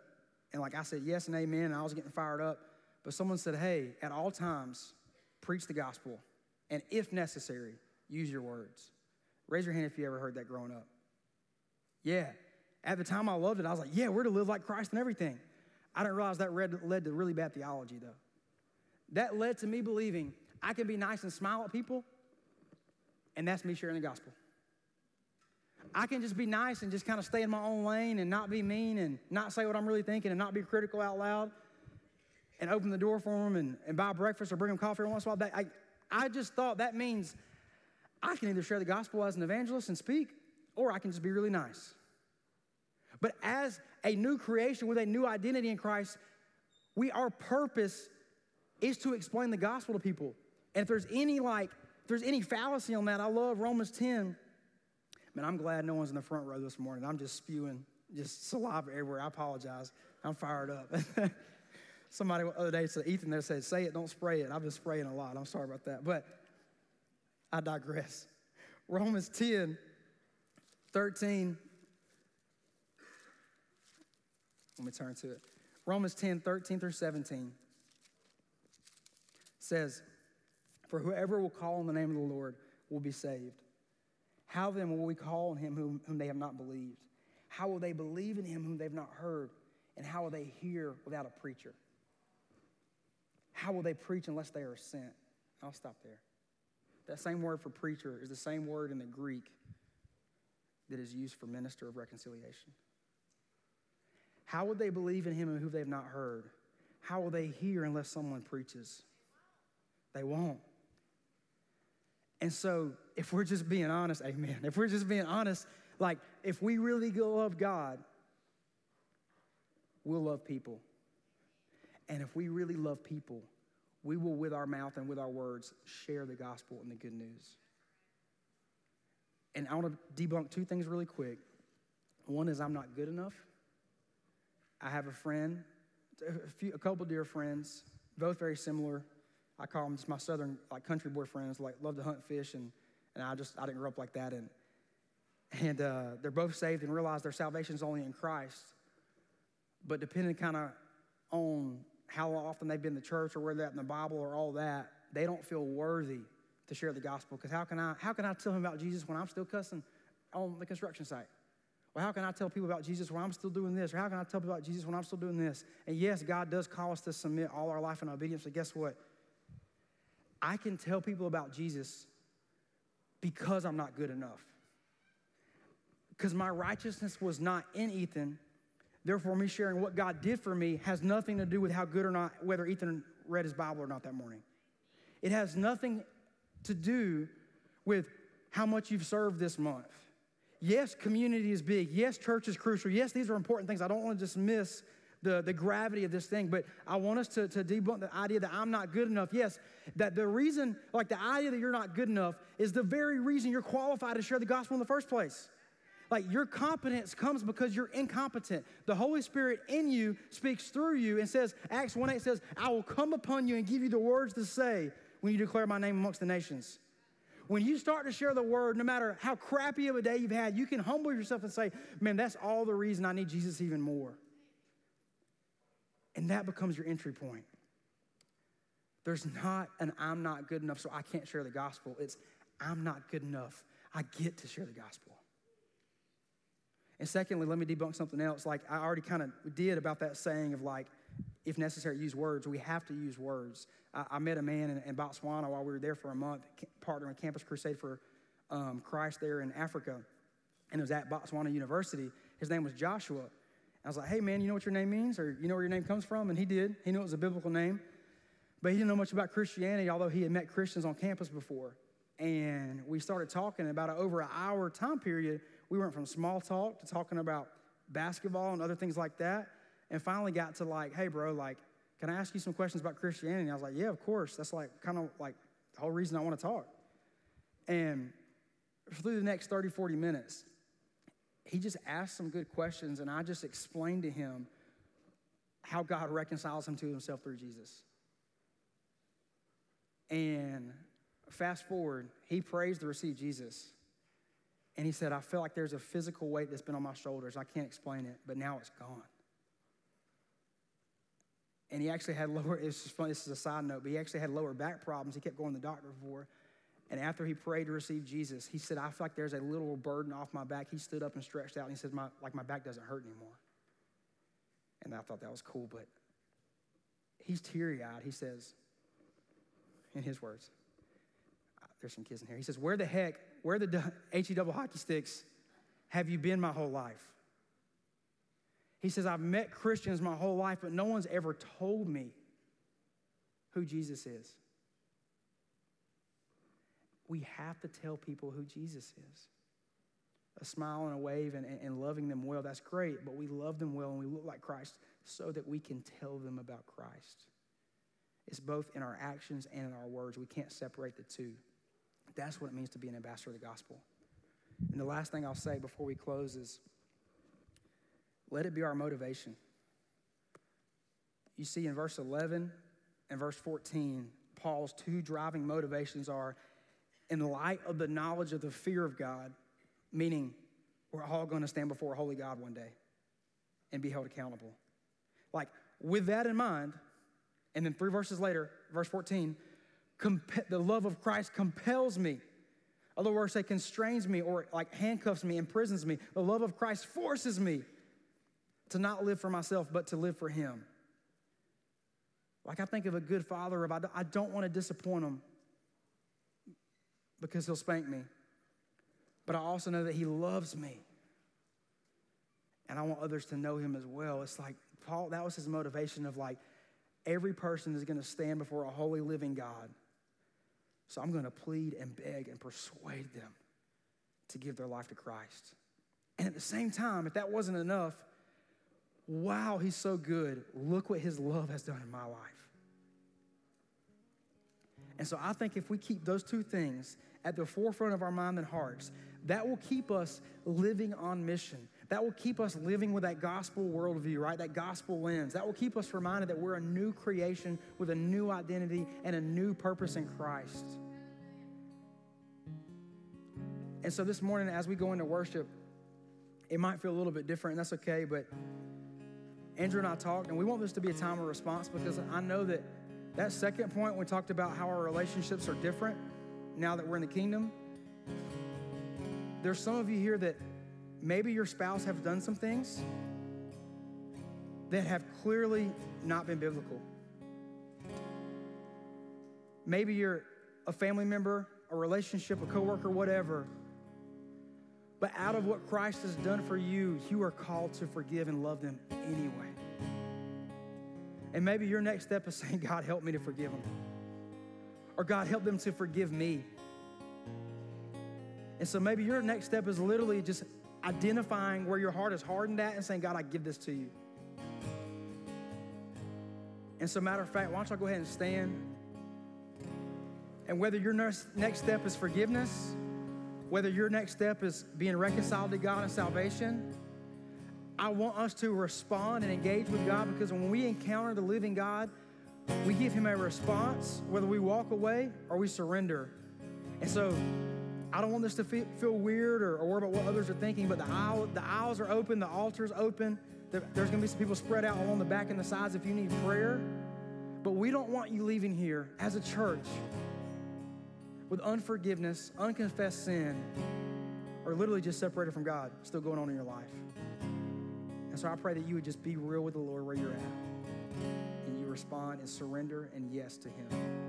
and like I said yes and amen, and I was getting fired up. But someone said, "Hey, at all times, preach the gospel, and if necessary, use your words." Raise your hand if you ever heard that growing up. Yeah. At the time, I loved it. I was like, "Yeah, we're to live like Christ and everything." I didn't realize that led to really bad theology, though. That led to me believing I can be nice and smile at people, and that's me sharing the gospel. I can just be nice and just kind of stay in my own lane and not be mean and not say what I'm really thinking and not be critical out loud and open the door for them and, and buy breakfast or bring them coffee once in a while. I just thought that means I can either share the gospel as an evangelist and speak, or I can just be really nice. But as a new creation with a new identity in Christ, we our purpose is to explain the gospel to people. And if there's any like, if there's any fallacy on that, I love Romans 10 Man, I'm glad no one's in the front row this morning. I'm just spewing just saliva everywhere. I apologize. I'm fired up. Somebody the other day said, Ethan there said, say it, don't spray it. I've been spraying a lot. I'm sorry about that. But I digress. Romans 10, 13. Let me turn to it. Romans 10, 13 through 17 says, For whoever will call on the name of the Lord will be saved. How then will we call on him whom, whom they have not believed? How will they believe in him whom they've not heard? And how will they hear without a preacher? How will they preach unless they are sent? I'll stop there. That same word for preacher is the same word in the Greek that is used for minister of reconciliation. How would they believe in him and who they've not heard? How will they hear unless someone preaches? They won't. And so, if we're just being honest, amen. If we're just being honest, like if we really love God, we'll love people. And if we really love people, we will, with our mouth and with our words, share the gospel and the good news. And I want to debunk two things really quick. One is I'm not good enough. I have a friend, a, few, a couple dear friends, both very similar. I call them just my southern like country boy friends, like love to hunt fish, and and I just I didn't grow up like that, and and uh, they're both saved and realize their salvation is only in Christ. But depending kind of on how often they've been to church or where they're at in the Bible or all that, they don't feel worthy to share the gospel. Because how can I how can I tell him about Jesus when I'm still cussing on the construction site? Well, how can I tell people about Jesus when I'm still doing this? Or how can I tell people about Jesus when I'm still doing this? And yes, God does call us to submit all our life in obedience. But guess what? I can tell people about Jesus because I'm not good enough. Because my righteousness was not in Ethan. Therefore, me sharing what God did for me has nothing to do with how good or not, whether Ethan read his Bible or not that morning. It has nothing to do with how much you've served this month. Yes, community is big. Yes, church is crucial. Yes, these are important things. I don't want to dismiss the, the gravity of this thing, but I want us to, to debunk the idea that I'm not good enough. Yes, that the reason, like the idea that you're not good enough, is the very reason you're qualified to share the gospel in the first place. Like your competence comes because you're incompetent. The Holy Spirit in you speaks through you and says, Acts 1 8 says, I will come upon you and give you the words to say when you declare my name amongst the nations. When you start to share the word, no matter how crappy of a day you've had, you can humble yourself and say, Man, that's all the reason I need Jesus even more. And that becomes your entry point. There's not an I'm not good enough, so I can't share the gospel. It's I'm not good enough. I get to share the gospel. And secondly, let me debunk something else. Like I already kind of did about that saying of like, if necessary, use words. We have to use words. I, I met a man in, in, Botswana while we were there for a month, partnering Campus Crusade for um, Christ there in Africa. And it was at Botswana University. His name was Joshua. I was like, hey, man, you know what your name means? Or you know where your name comes from? And he did. He knew it was a biblical name. But he didn't know much about Christianity, although he had met Christians on campus before. And we started talking about over an hour time period. We went from small talk to talking about basketball and other things like that. And finally got to like, hey, bro, like, can I ask you some questions about Christianity? And I was like, yeah, of course. That's like kind of like the whole reason I want to talk. And through the next 30, 40 minutes, he just asked some good questions, and I just explained to him how God reconciles him to himself through Jesus. And fast forward, he prays to receive Jesus. And he said, I feel like there's a physical weight that's been on my shoulders. I can't explain it, but now it's gone. And he actually had lower, it's just funny, this is a side note, but he actually had lower back problems. He kept going to the doctor for. And after he prayed to receive Jesus, he said, I feel like there's a little burden off my back. He stood up and stretched out and he said, my, like my back doesn't hurt anymore. And I thought that was cool, but he's teary eyed. He says, in his words, there's some kids in here. He says, Where the heck, where the HE double hockey sticks have you been my whole life? He says, I've met Christians my whole life, but no one's ever told me who Jesus is. We have to tell people who Jesus is. A smile and a wave and, and loving them well, that's great, but we love them well and we look like Christ so that we can tell them about Christ. It's both in our actions and in our words. We can't separate the two. That's what it means to be an ambassador of the gospel. And the last thing I'll say before we close is let it be our motivation. You see, in verse 11 and verse 14, Paul's two driving motivations are in light of the knowledge of the fear of God, meaning we're all going to stand before a holy God one day and be held accountable. Like, with that in mind, and then three verses later, verse 14, the love of Christ compels me. Other words say constrains me or like handcuffs me, imprisons me. The love of Christ forces me to not live for myself, but to live for Him. Like I think of a good father, if I don't want to disappoint him because he'll spank me, but I also know that he loves me. And I want others to know him as well. It's like Paul, that was his motivation of like, Every person is going to stand before a holy living God. So I'm going to plead and beg and persuade them to give their life to Christ. And at the same time, if that wasn't enough, wow, he's so good. Look what his love has done in my life. And so I think if we keep those two things at the forefront of our mind and hearts, that will keep us living on mission. That will keep us living with that gospel worldview, right? That gospel lens. That will keep us reminded that we're a new creation with a new identity and a new purpose in Christ. And so this morning, as we go into worship, it might feel a little bit different, and that's okay, but Andrew and I talked, and we want this to be a time of response because I know that that second point, we talked about how our relationships are different now that we're in the kingdom. There's some of you here that maybe your spouse have done some things that have clearly not been biblical. Maybe you're a family member, a relationship, a coworker, whatever. But out of what Christ has done for you, you are called to forgive and love them anyway. And maybe your next step is saying, God, help me to forgive them. Or God, help them to forgive me. And so maybe your next step is literally just identifying where your heart is hardened at and saying, God, I give this to you. And so, matter of fact, why don't y'all go ahead and stand? And whether your next step is forgiveness, whether your next step is being reconciled to God and salvation, I want us to respond and engage with God because when we encounter the living God, we give Him a response, whether we walk away or we surrender. And so, I don't want this to feel weird or, or worry about what others are thinking, but the, aisle, the aisles are open, the altar's open. There's going to be some people spread out along the back and the sides if you need prayer. But we don't want you leaving here as a church with unforgiveness, unconfessed sin, or literally just separated from God still going on in your life. And so I pray that you would just be real with the Lord where you're at and you respond and surrender and yes to Him.